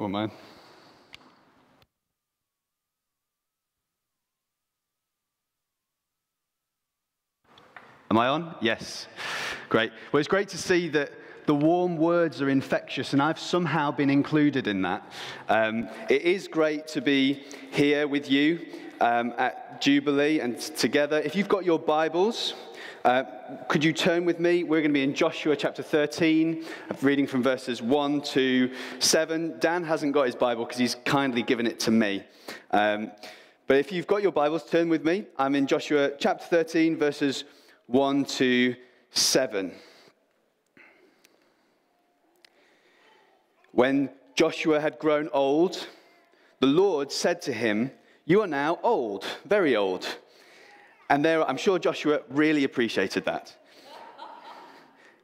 Oh, man. Am I on? Yes. Great. Well, it's great to see that the warm words are infectious, and I've somehow been included in that. Um, it is great to be here with you um, at Jubilee and together. If you've got your Bibles, uh, could you turn with me? We're going to be in Joshua chapter 13, reading from verses 1 to 7. Dan hasn't got his Bible because he's kindly given it to me. Um, but if you've got your Bibles, turn with me. I'm in Joshua chapter 13, verses 1 to 7. When Joshua had grown old, the Lord said to him, You are now old, very old. And there, I'm sure Joshua really appreciated that.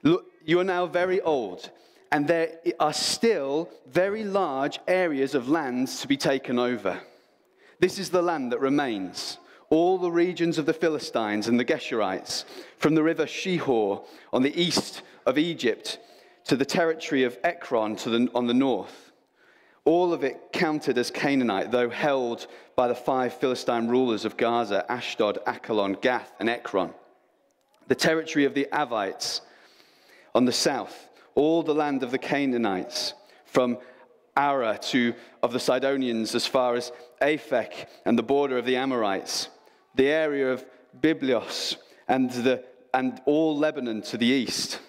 Look, you are now very old, and there are still very large areas of land to be taken over. This is the land that remains all the regions of the Philistines and the Geshurites, from the river Shihor on the east of Egypt to the territory of Ekron the, on the north. All of it counted as Canaanite, though held by the five Philistine rulers of Gaza, Ashdod, Ashkelon, Gath, and Ekron. The territory of the Avites on the south, all the land of the Canaanites, from Arah to of the Sidonians as far as Aphek and the border of the Amorites the area of Byblos and, the, and all Lebanon to the east,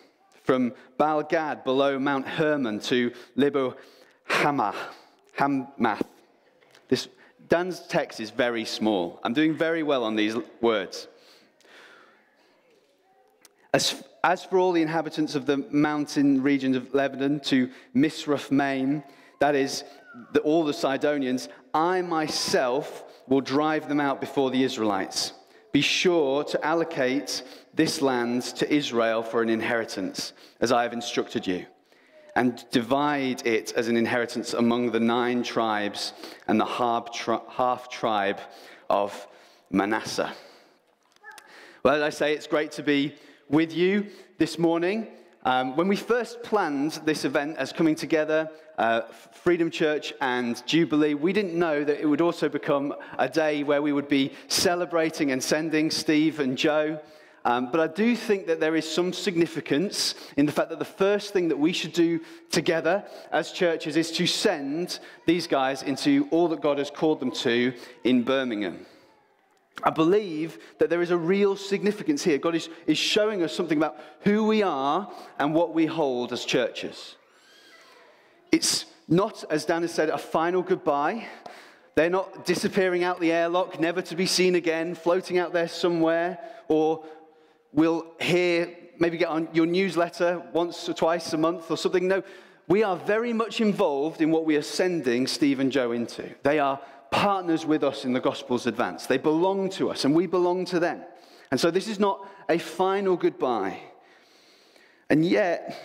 from Baal Gad below Mount Hermon to Lebo. Hamath. This, Dan's text is very small. I'm doing very well on these words. As, as for all the inhabitants of the mountain regions of Lebanon to Misreph Maim, that is, the, all the Sidonians, I myself will drive them out before the Israelites. Be sure to allocate this land to Israel for an inheritance, as I have instructed you, and divide it as an inheritance among the nine tribes and the half tribe of Manasseh. Well, as I say, it's great to be with you this morning. Um, when we first planned this event as coming together, uh, Freedom Church and Jubilee, we didn't know that it would also become a day where we would be celebrating and sending Steve and Joe. Um, but I do think that there is some significance in the fact that the first thing that we should do together as churches is to send these guys into all that God has called them to in Birmingham. I believe that there is a real significance here. God is, is showing us something about who we are and what we hold as churches. It's not, as Dan has said, a final goodbye. They're not disappearing out the airlock, never to be seen again, floating out there somewhere, or we'll hear, maybe get on your newsletter once or twice a month or something. No, we are very much involved in what we are sending Steve and Joe into. They are partners with us in the gospel's advance. They belong to us, and we belong to them. And so this is not a final goodbye. And yet,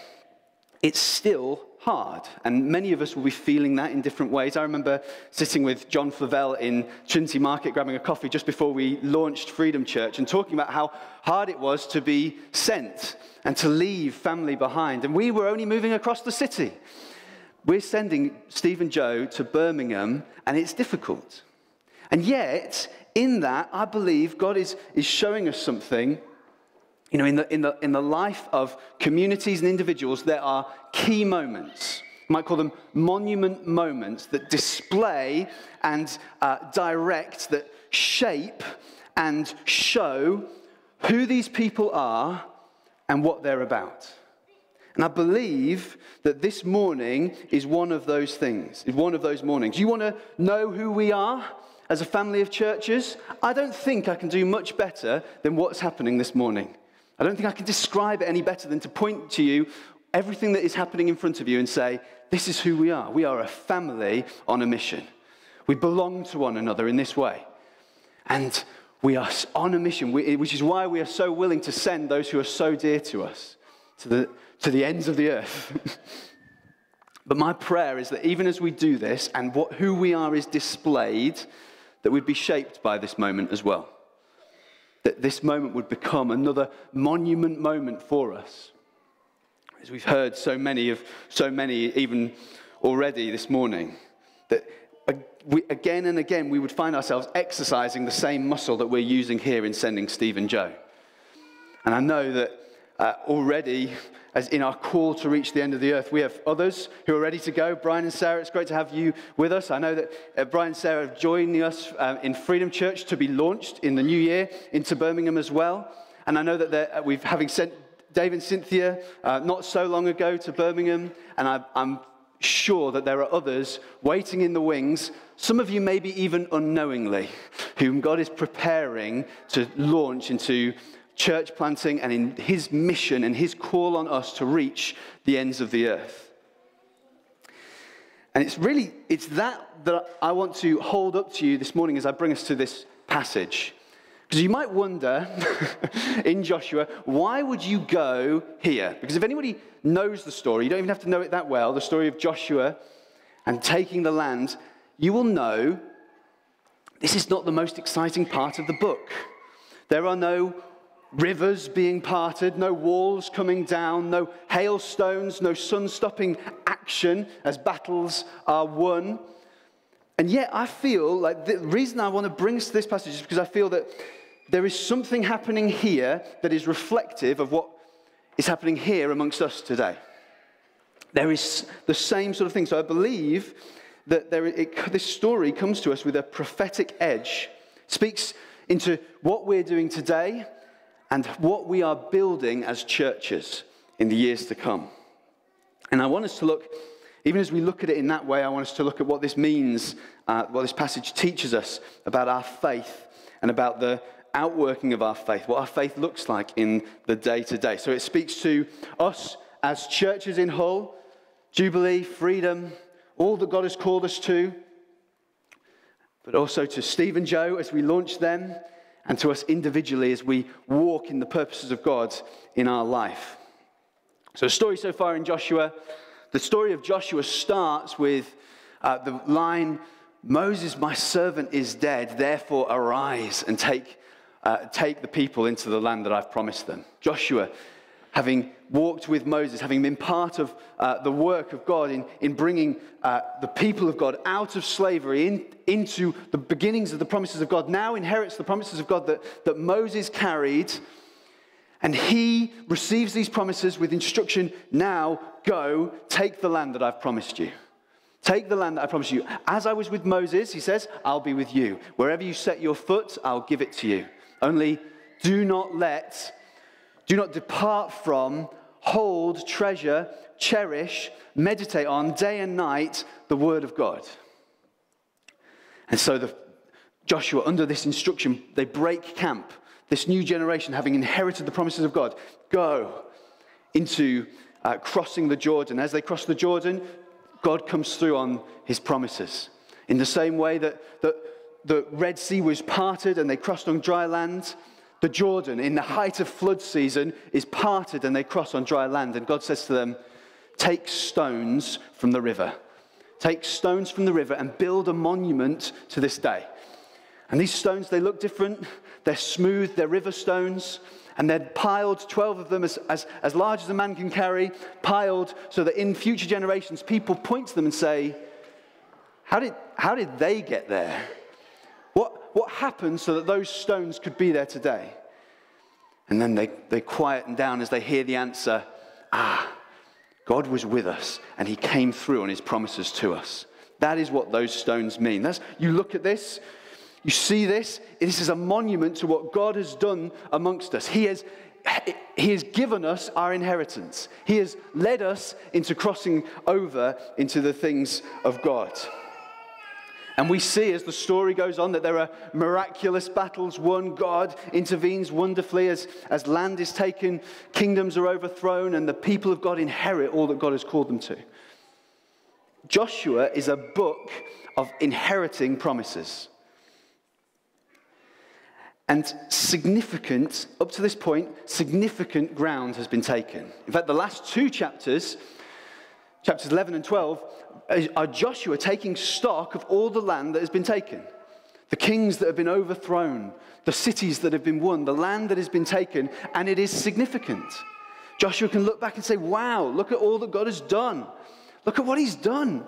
it's still hard. And many of us will be feeling that in different ways. I remember sitting with John Flavelle in Trinity Market, grabbing a coffee just before we launched Freedom Church, and talking about how hard it was to be sent and to leave family behind. And we were only moving across the city. We're sending Steve and Joe to Birmingham, and it's difficult. And yet, in that, I believe God is, is showing us something. You know, in the, in, the, in the life of communities and individuals, there are key moments. You might call them monument moments that display and uh, direct, that shape and show who these people are and what they're about. And I believe that this morning is one of those things, is one of those mornings. You want to know who we are as a family of churches? I don't think I can do much better than what's happening this morning. I don't think I can describe it any better than to point to you everything that is happening in front of you and say, this is who we are. We are a family on a mission. We belong to one another in this way. And we are on a mission, which is why we are so willing to send those who are so dear to us to the, to the ends of the earth. but my prayer is that even as we do this and what, who we are is displayed, that we'd be shaped by this moment as well. That this moment would become another monument moment for us. As we've heard so many of so many, even already this morning that we, again and again we would find ourselves exercising the same muscle that we're using here in sending Steve and Joe. And I know that uh, already, as in our call to reach the end of the earth, we have others who are ready to go. Brian and Sarah, it's great to have you with us. I know that uh, Brian and Sarah are joining us uh, in Freedom Church to be launched in the new year into Birmingham as well. And I know that uh, we've having sent Dave and Cynthia uh, not so long ago to Birmingham, and I, I'm sure that there are others waiting in the wings, some of you maybe even unknowingly, whom God is preparing to launch into church planting and in his mission and his call on us to reach the ends of the earth. And it's really it's that that I want to hold up to you this morning as I bring us to this passage. Because you might wonder in Joshua, why would you go here? Because if anybody knows the story, you don't even have to know it that well, the story of Joshua and taking the land, you will know this is not the most exciting part of the book. There are no rivers being parted, no walls coming down, no hailstones, no sun stopping action as battles are won. And yet, I feel like the reason I want to bring us to this passage is because I feel that there is something happening here that is reflective of what is happening here amongst us today. There is the same sort of thing. So I believe that there, it, this story comes to us with a prophetic edge, speaks into what we're doing today and what we are building as churches in the years to come. And I want us to look, even as we look at it in that way, I want us to look at what this means, uh, what this passage teaches us about our faith and about the outworking of our faith, what our faith looks like in the day to day. So it speaks to us as churches in Hull, Jubilee, freedom, all that God has called us to, but also to Steve and Joe as we launch them, and to us individually as we walk in the purposes of God in our life. So, story so far in Joshua, the story of Joshua starts with uh, the line Moses, my servant, is dead, therefore arise and take uh, take the people into the land that I've promised them. Joshua, having walked with Moses, having been part of uh, the work of God in, in bringing uh, the people of God out of slavery in, into the beginnings of the promises of God, now inherits the promises of God that, that Moses carried. And he receives these promises with instruction now go, take the land that I've promised you. Take the land that I promised you. As I was with Moses, he says, I'll be with you. Wherever you set your foot, I'll give it to you. Only do not let, do not depart from, hold, treasure, cherish, meditate on day and night the word of God. And so the, Joshua, under this instruction, they break camp. This new generation, having inherited the promises of God, go into uh, crossing the Jordan. As they cross the Jordan, God comes through on his promises. In the same way that, that the Red Sea was parted and they crossed on dry land. The Jordan, in the height of flood season, is parted and they cross on dry land. And God says to them, Take stones from the river. Take stones from the river and build a monument to this day. And these stones, they look different. They're smooth, they're river stones. And they're piled, 12 of them as, as, as large as a man can carry, piled so that in future generations, people point to them and say, How did, how did they get there? What, what happened so that those stones could be there today? And then they, they quieten down as they hear the answer Ah, God was with us and he came through on his promises to us. That is what those stones mean. That's, you look at this, you see this, this is a monument to what God has done amongst us. He has, he has given us our inheritance, He has led us into crossing over into the things of God. And we see as the story goes on that there are miraculous battles won. God intervenes wonderfully as, as land is taken, kingdoms are overthrown, and the people of God inherit all that God has called them to. Joshua is a book of inheriting promises. And significant, up to this point, significant ground has been taken. In fact, the last two chapters, chapters 11 and 12, are Joshua taking stock of all the land that has been taken. The kings that have been overthrown, the cities that have been won, the land that has been taken, and it is significant. Joshua can look back and say, Wow, look at all that God has done. Look at what he's done.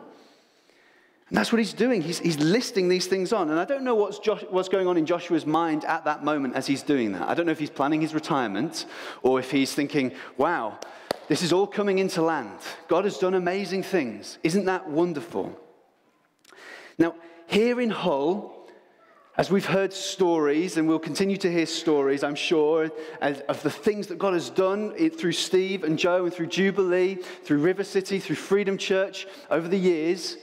And that's what he's doing. He's, he's listing these things on. And I don't know what's, Josh, what's going on in Joshua's mind at that moment as he's doing that. I don't know if he's planning his retirement or if he's thinking, wow, this is all coming into land. God has done amazing things. Isn't that wonderful? Now, here in Hull, as we've heard stories, and we'll continue to hear stories, I'm sure, of the things that God has done eh, through Steve and Joe and through Jubilee, through River City, through Freedom Church over the years,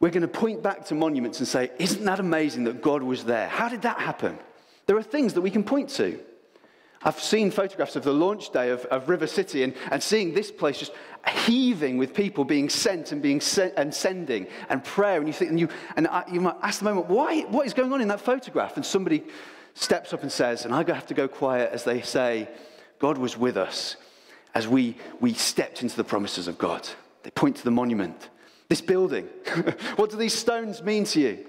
we're going to point back to monuments and say, Isn't that amazing that God was there? How did that happen? There are things that we can point to. I've seen photographs of the launch day of, of River City and, and seeing this place just heaving with people being sent and being sent and sending and prayer. And you think, and you, and I, you might ask the moment, why, what is going on in that photograph? And somebody steps up and says, and I have to go quiet as they say, God was with us as we, we stepped into the promises of God. They point to the monument. This building. what do these stones mean to you?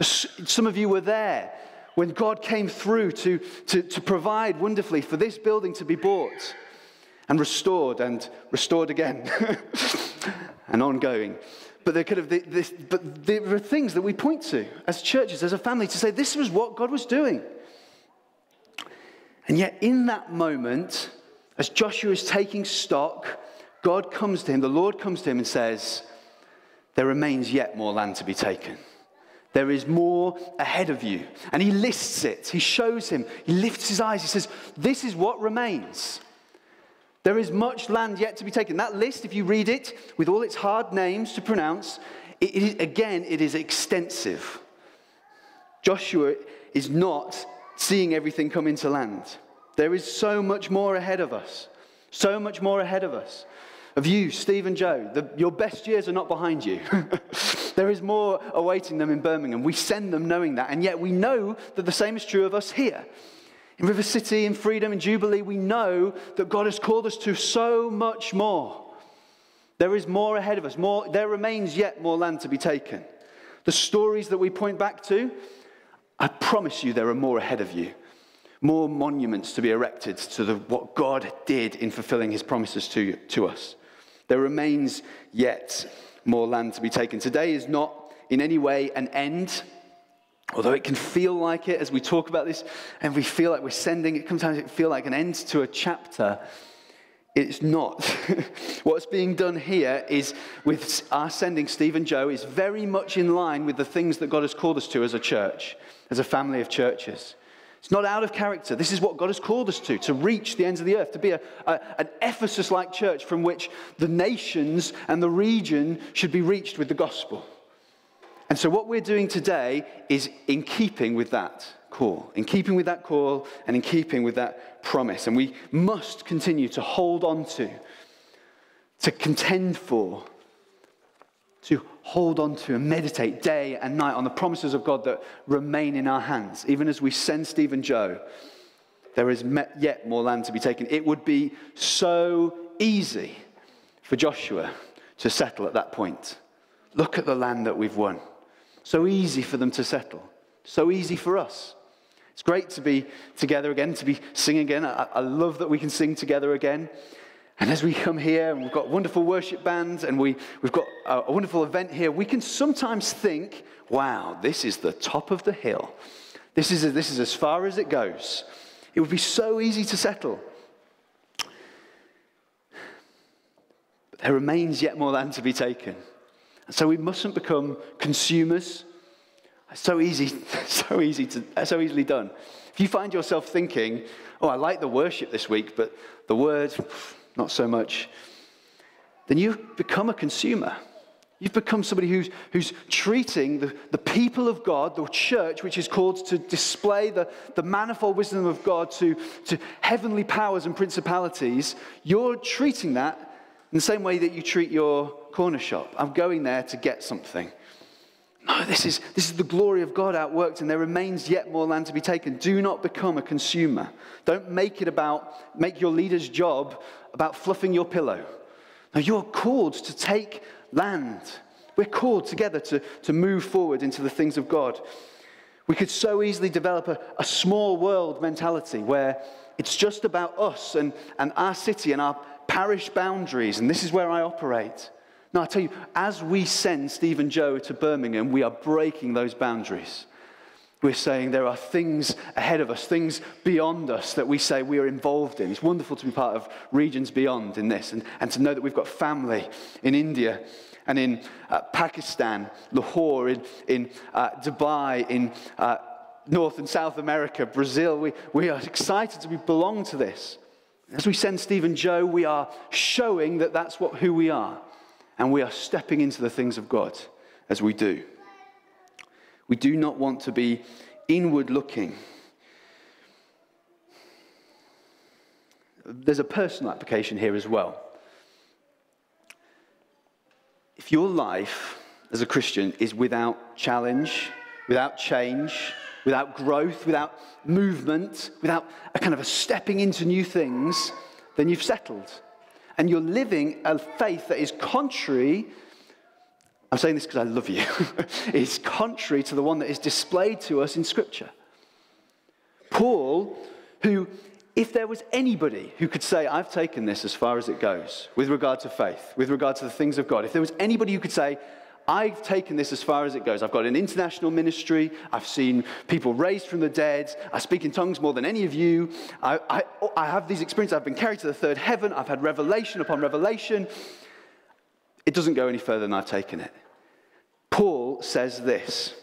Some of you were there when God came through to, to, to provide wonderfully for this building to be bought and restored and restored again and ongoing. But there could have this, but there are things that we point to as churches, as a family, to say this was what God was doing. And yet, in that moment, as Joshua is taking stock, God comes to him, the Lord comes to him and says, There remains yet more land to be taken. There is more ahead of you. And he lists it. He shows him. He lifts his eyes. He says, This is what remains. There is much land yet to be taken. That list, if you read it with all its hard names to pronounce, it, it, again, it is extensive. Joshua is not seeing everything come into land. There is so much more ahead of us. So much more ahead of us of you, Steve and Joe. The, your best years are not behind you. there is more awaiting them in Birmingham. We send them knowing that, and yet we know that the same is true of us here. In River City, in Freedom, in Jubilee, we know that God has called us to so much more. There is more ahead of us. More, there remains yet more land to be taken. The stories that we point back to, I promise you there are more ahead of you. More monuments to be erected to the, what God did in fulfilling his promises to, to us. There remains yet more land to be taken. Today is not in any way an end, although it can feel like it as we talk about this and we feel like we're sending it. Sometimes it feel like an end to a chapter. It's not. What's being done here is with our sending Steve and Joe is very much in line with the things that God has called us to as a church, as a family of churches. It's not out of character. This is what God has called us to, to reach the ends of the earth, to be a, a an Ephesus like church from which the nations and the region should be reached with the gospel. And so, what we're doing today is in keeping with that call, in keeping with that call, and in keeping with that promise. And we must continue to hold on to, to contend for, to hold on to and meditate day and night on the promises of God that remain in our hands. Even as we send Steve and Joe, there is yet more land to be taken. It would be so easy for Joshua to settle at that point. Look at the land that we've won. So easy for them to settle. So easy for us. It's great to be together again, to be singing again. I, I love that we can sing together again. And as we come here and we've got wonderful worship bands and we, we've got a, a wonderful event here, we can sometimes think, wow, this is the top of the hill. This is, this is as far as it goes. It would be so easy to settle. But there remains yet more land to be taken. And so we mustn't become consumers. It's so easy, so easy to, so easily done. If you find yourself thinking, oh, I like the worship this week, but the word, not so much, then you've become a consumer. You've become somebody who's, who's treating the, the people of God, the church, which is called to display the, the manifold wisdom of God to, to heavenly powers and principalities. You're treating that in the same way that you treat your corner shop. I'm going there to get something. No, this is, this is the glory of God outworked, and there remains yet more land to be taken. Do not become a consumer. Don't make it about, make your leader's job about fluffing your pillow. Now, you're called to take land. We're called together to, to move forward into the things of God. We could so easily develop a, a small world mentality where it's just about us and, and our city and our parish boundaries, and this is where I operate. No, I tell you, as we send Steve and Joe to Birmingham, we are breaking those boundaries. We're saying there are things ahead of us, things beyond us that we say we are involved in. It's wonderful to be part of regions beyond in this and, and to know that we've got family in India and in uh, Pakistan, Lahore, in, in uh, Dubai, in uh, North and South America, Brazil. We, we are excited to be, belong to this. As we send Steve and Joe, we are showing that that's what, who we are. And we are stepping into the things of God as we do. We do not want to be inward looking. There's a personal application here as well. If your life as a Christian is without challenge, without change, without growth, without movement, without a kind of a stepping into new things, then you've settled. And you're living a faith that is contrary I'm saying this because I love you, is contrary to the one that is displayed to us in Scripture. Paul, who, if there was anybody who could say, I've taken this as far as it goes with regard to faith, with regard to the things of God, if there was anybody who could say, I've taken this as far as it goes. I've got an international ministry. I've seen people raised from the dead. I speak in tongues more than any of you. I, I, I have these experiences. I've been carried to the third heaven. I've had revelation upon revelation. It doesn't go any further than I've taken it. Paul says this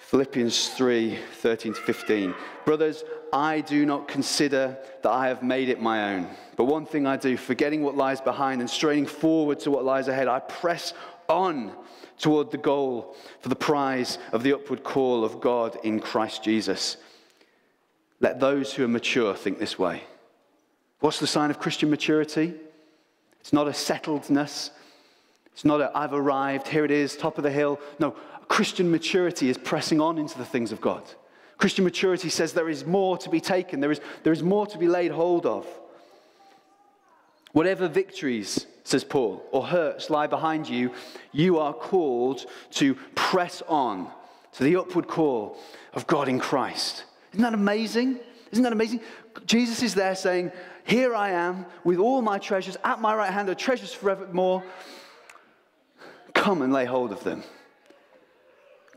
Philippians 3 13 to 15. Brothers, I do not consider that I have made it my own. But one thing I do, forgetting what lies behind and straining forward to what lies ahead, I press on toward the goal for the prize of the upward call of God in Christ Jesus. Let those who are mature think this way. What's the sign of Christian maturity? It's not a settledness. It's not a, I've arrived, here it is, top of the hill. No, Christian maturity is pressing on into the things of God. Christian maturity says there is more to be taken, there is, there is more to be laid hold of. Whatever victories, says Paul, or hurts lie behind you, you are called to press on to the upward call of God in Christ. Isn't that amazing? Isn't that amazing? Jesus is there saying, Here I am with all my treasures at my right hand, are treasures forevermore. Come and lay hold of them.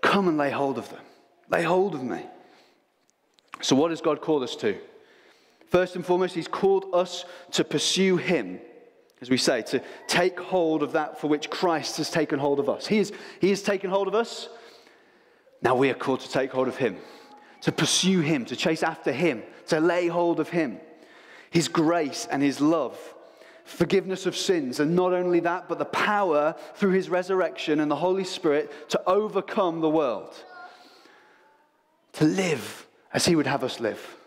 Come and lay hold of them. Lay hold of me. So, what has God called us to? First and foremost, He's called us to pursue Him, as we say, to take hold of that for which Christ has taken hold of us. He, is, he has taken hold of us. Now we are called to take hold of Him, to pursue Him, to chase after Him, to lay hold of Him. His grace and His love forgiveness of sins. And not only that, but the power through his resurrection and the Holy Spirit to overcome the world, to live as he would have us live.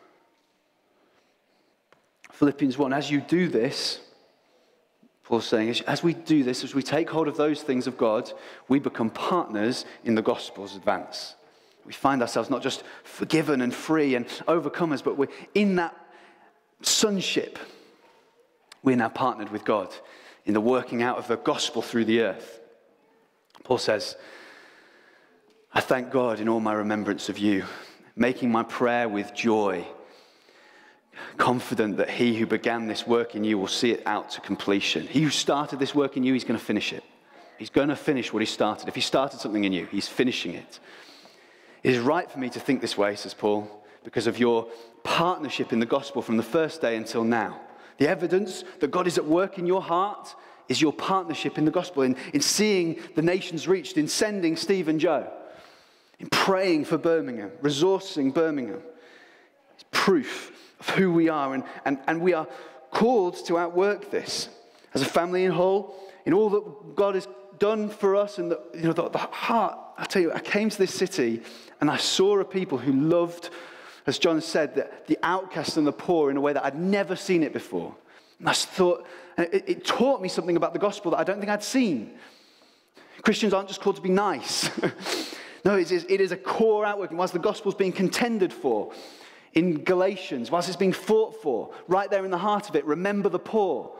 Philippians 1 As you do this, Paul's saying, as we do this, as we take hold of those things of God, we become partners in the gospel's advance. We find ourselves not just forgiven and free and overcomers, but we're in that sonship we're now partnered with God in the working out of the gospel through the earth. Paul says, I thank God in all my remembrance of you, making my prayer with joy, confident that he who began this work in you will see it out to completion. He who started this work in you, he's going to finish it. He's going to finish what he started. If he started something in you, he's finishing it. It is right for me to think this way, says Paul, because of your partnership in the gospel from the first day until now. The evidence that God is at work in your heart is your partnership in the gospel, in, in seeing the nations reached, in sending Steve and Joe, in praying for Birmingham, resourcing Birmingham. It's proof of who we are, and, and, and we are called to outwork this as a family in Hull, in all that God has done for us, and the, you know, the, the heart. I tell you, I came to this city and I saw a people who loved as John said, the, the outcast and the poor in a way that I'd never seen it before. And I thought, it, it taught me something about the gospel that I don't think I'd seen. Christians aren't just called to be nice. no, it is, it is a core outworking. Whilst the gospel's being contended for in Galatians, whilst it's being fought for, right there in the heart of it, remember the poor.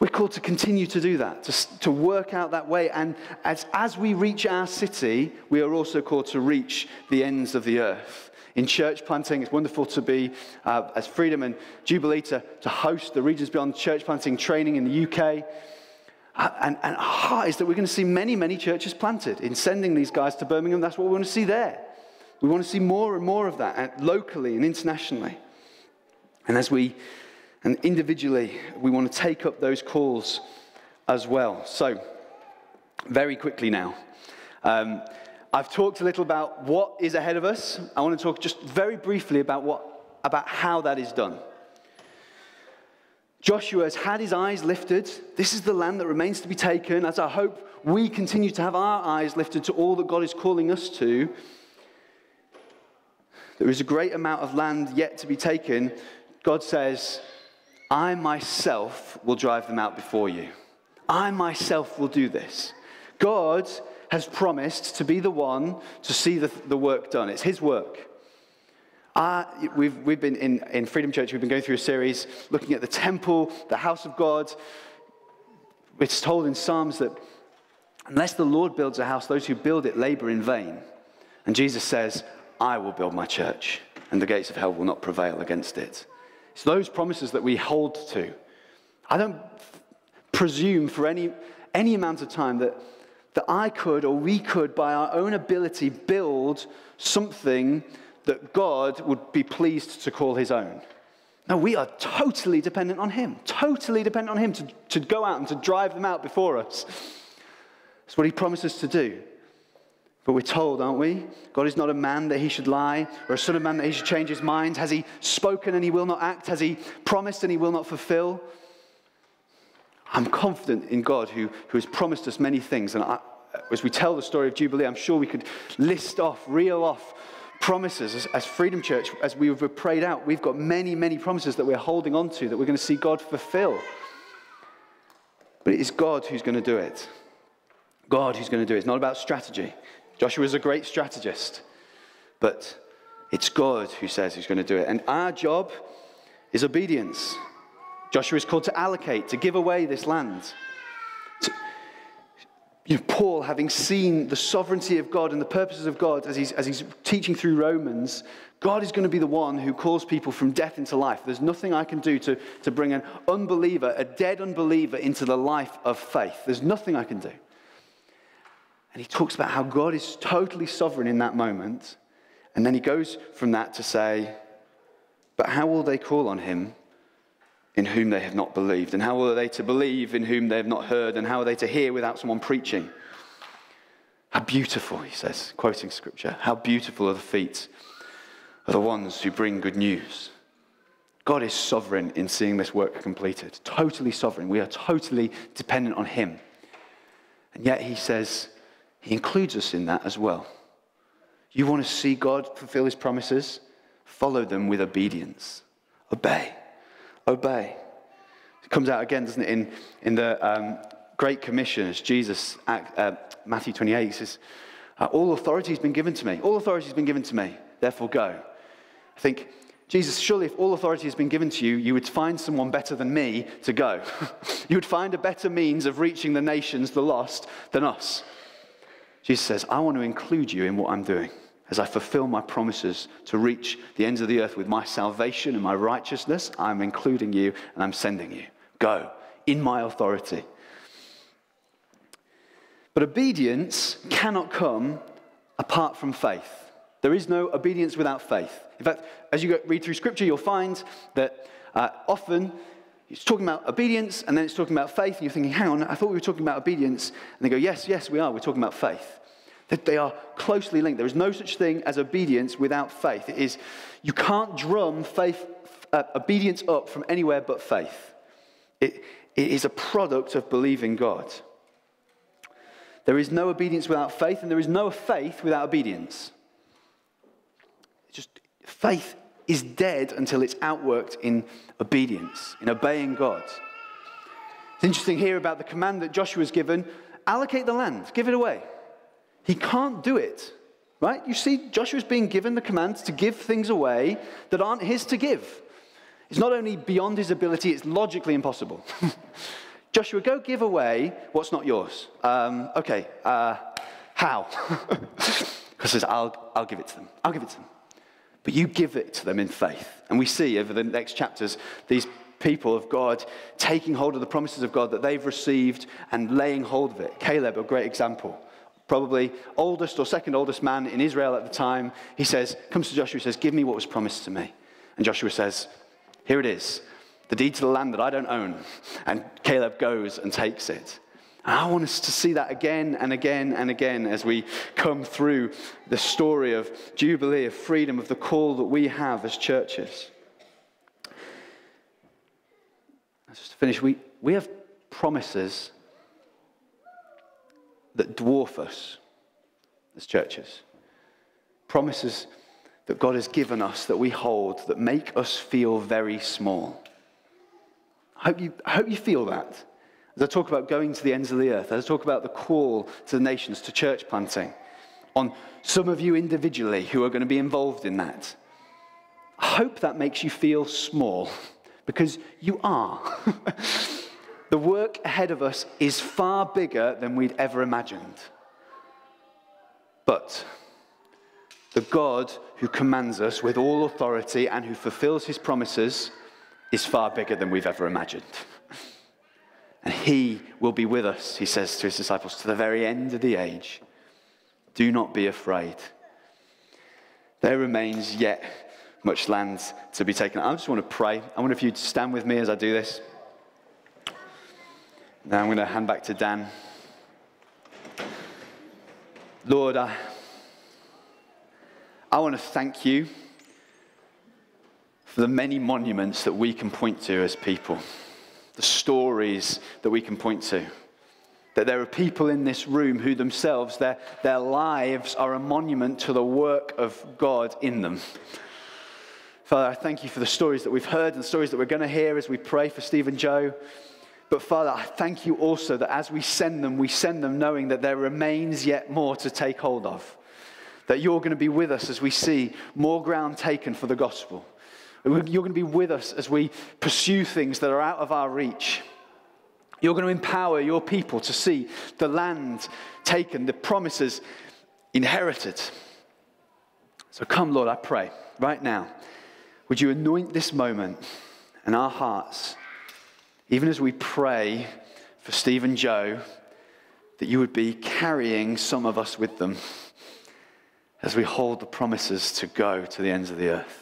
We're called to continue to do that, to, to work out that way. And as, as we reach our city, we are also called to reach the ends of the earth in church planting. It's wonderful to be, uh, as Freedom and Jubilee, to, to host the Regions Beyond church planting training in the UK. Uh, and, and our heart is that we're going to see many, many churches planted in sending these guys to Birmingham. That's what we want to see there. We want to see more and more of that locally and internationally. And as we, and individually, we want to take up those calls as well. So, very quickly now. Um, I've talked a little about what is ahead of us. I want to talk just very briefly about, what, about how that is done. Joshua has had his eyes lifted. This is the land that remains to be taken. As I hope we continue to have our eyes lifted to all that God is calling us to, there is a great amount of land yet to be taken. God says, I myself will drive them out before you. I myself will do this. God has promised to be the one to see the, the work done. It's His work. Uh, we've, we've been in, in Freedom Church, we've been going through a series looking at the temple, the house of God. It's told in Psalms that unless the Lord builds a house, those who build it labor in vain. And Jesus says, I will build my church, and the gates of hell will not prevail against it. It's those promises that we hold to. I don't presume for any, any amount of time that, that I could or we could, by our own ability, build something that God would be pleased to call his own. No, we are totally dependent on him, totally dependent on him to, to go out and to drive them out before us. That's what he promises to do. But we're told, aren't we? God is not a man that he should lie, or a son of man that he should change his mind. Has he spoken and he will not act? Has he promised and he will not fulfill? I'm confident in God who, who has promised us many things. And I, as we tell the story of Jubilee, I'm sure we could list off, reel off promises as, as, Freedom Church, as we've prayed out. We've got many, many promises that we're holding on to that we're going to see God fulfill. But it is God who's going to do it. God who's going to do it. It's not about strategy. Joshua is a great strategist, but it's God who says he's going to do it. And our job is obedience. Joshua is called to allocate, to give away this land. To, you know, Paul, having seen the sovereignty of God and the purposes of God as he's, as he's teaching through Romans, God is going to be the one who calls people from death into life. There's nothing I can do to, to bring an unbeliever, a dead unbeliever, into the life of faith. There's nothing I can do. And he talks about how God is totally sovereign in that moment. And then he goes from that to say, But how will they call on him in whom they have not believed? And how are they to believe in whom they have not heard? And how are they to hear without someone preaching? How beautiful, he says, quoting scripture, how beautiful are the feet of the ones who bring good news. God is sovereign in seeing this work completed, totally sovereign. We are totally dependent on him. And yet he says, he includes us in that as well. You want to see God fulfill his promises? Follow them with obedience. Obey obey. It comes out again, doesn't it, in, in the um, Great Commission as Jesus, uh, Matthew 28 says, uh, All authority has been given to me. All authority has been given to me. Therefore, go. I think, Jesus, surely if all authority has been given to you, you would find someone better than me to go. you would find a better means of reaching the nations, the lost, than us. Jesus says, I want to include you in what I'm doing as I fulfill my promises to reach the ends of the earth with my salvation and my righteousness, I'm including you and I'm sending you. Go in my authority. But obedience cannot come apart from faith. There is no obedience without faith. In fact, as you read through scripture, you'll find that uh, often it's talking about obedience and then it's talking about faith, and you're thinking, hang on, I thought we were talking about obedience. And they go, yes, yes, we are. We're talking about faith that they are closely linked. There is no such thing as obedience without faith. It is, you can't drum faith, uh, obedience up from anywhere but faith. It, it is a product of believing God. There is no obedience without faith, and there is no faith without obedience. It's just faith is dead until it's outworked in obedience, in obeying God. It's interesting here about the command that Joshua was given allocate the land, give it away. He can't do it, right? You see, Joshua's being given the command to give things away that aren't his to give. It's not only beyond his ability, it's logically impossible. Joshua, go give away what's not yours. Um, okay, uh, how? Because I'll, I'll give it to them. I'll give it to them. But you give it to them in faith. And we see over the next chapters these people of God taking hold of the promises of God that they've received and laying hold of it. Caleb, a great example. Probably oldest or second oldest man in Israel at the time. He says, comes to Joshua, says, Give me what was promised to me. And Joshua says, Here it is, the deed to the land that I don't own. And Caleb goes and takes it. And I want us to see that again and again and again as we come through the story of Jubilee, of freedom, of the call that we have as churches. Just to finish, we, we have promises that dwarf us as churches. Promises that God has given us that we hold that make us feel very small. I hope you, I hope you feel that. As I talk about going to the ends of the earth, as I talk about the call to the nations, to church planting, on some of you individually who are going to be involved in that, I hope that makes you feel small because you are. the work ahead of us is far bigger than we'd ever imagined. But the God who commands us with all authority and who fulfills his promises is far bigger than we've ever imagined. And he will be with us, he says to his disciples, to the very end of the age. Do not be afraid. There remains yet much land to be taken. I just want to pray. I wonder if you'd stand with me as I do this. Now I'm going to hand back to Dan. Lord, I, I want to thank you for the many monuments that we can point to as people, the stories that we can point to. That there are people in this room who themselves, their, their lives are a monument to the work of God in them. Father, I thank you for the stories that we've heard and the stories that we're going to hear as we pray for Steve and Joe. But Father, I thank you also that as we send them, we send them knowing that there remains yet more to take hold of. That you're going to be with us as we see more ground taken for the gospel. You're going to be with us as we pursue things that are out of our reach. You're going to empower your people to see the land taken, the promises inherited. So come, Lord, I pray right now. Would you anoint this moment and our hearts, even as we pray for Steve and Joe, that you would be carrying some of us with them as we hold the promises to go to the ends of the earth.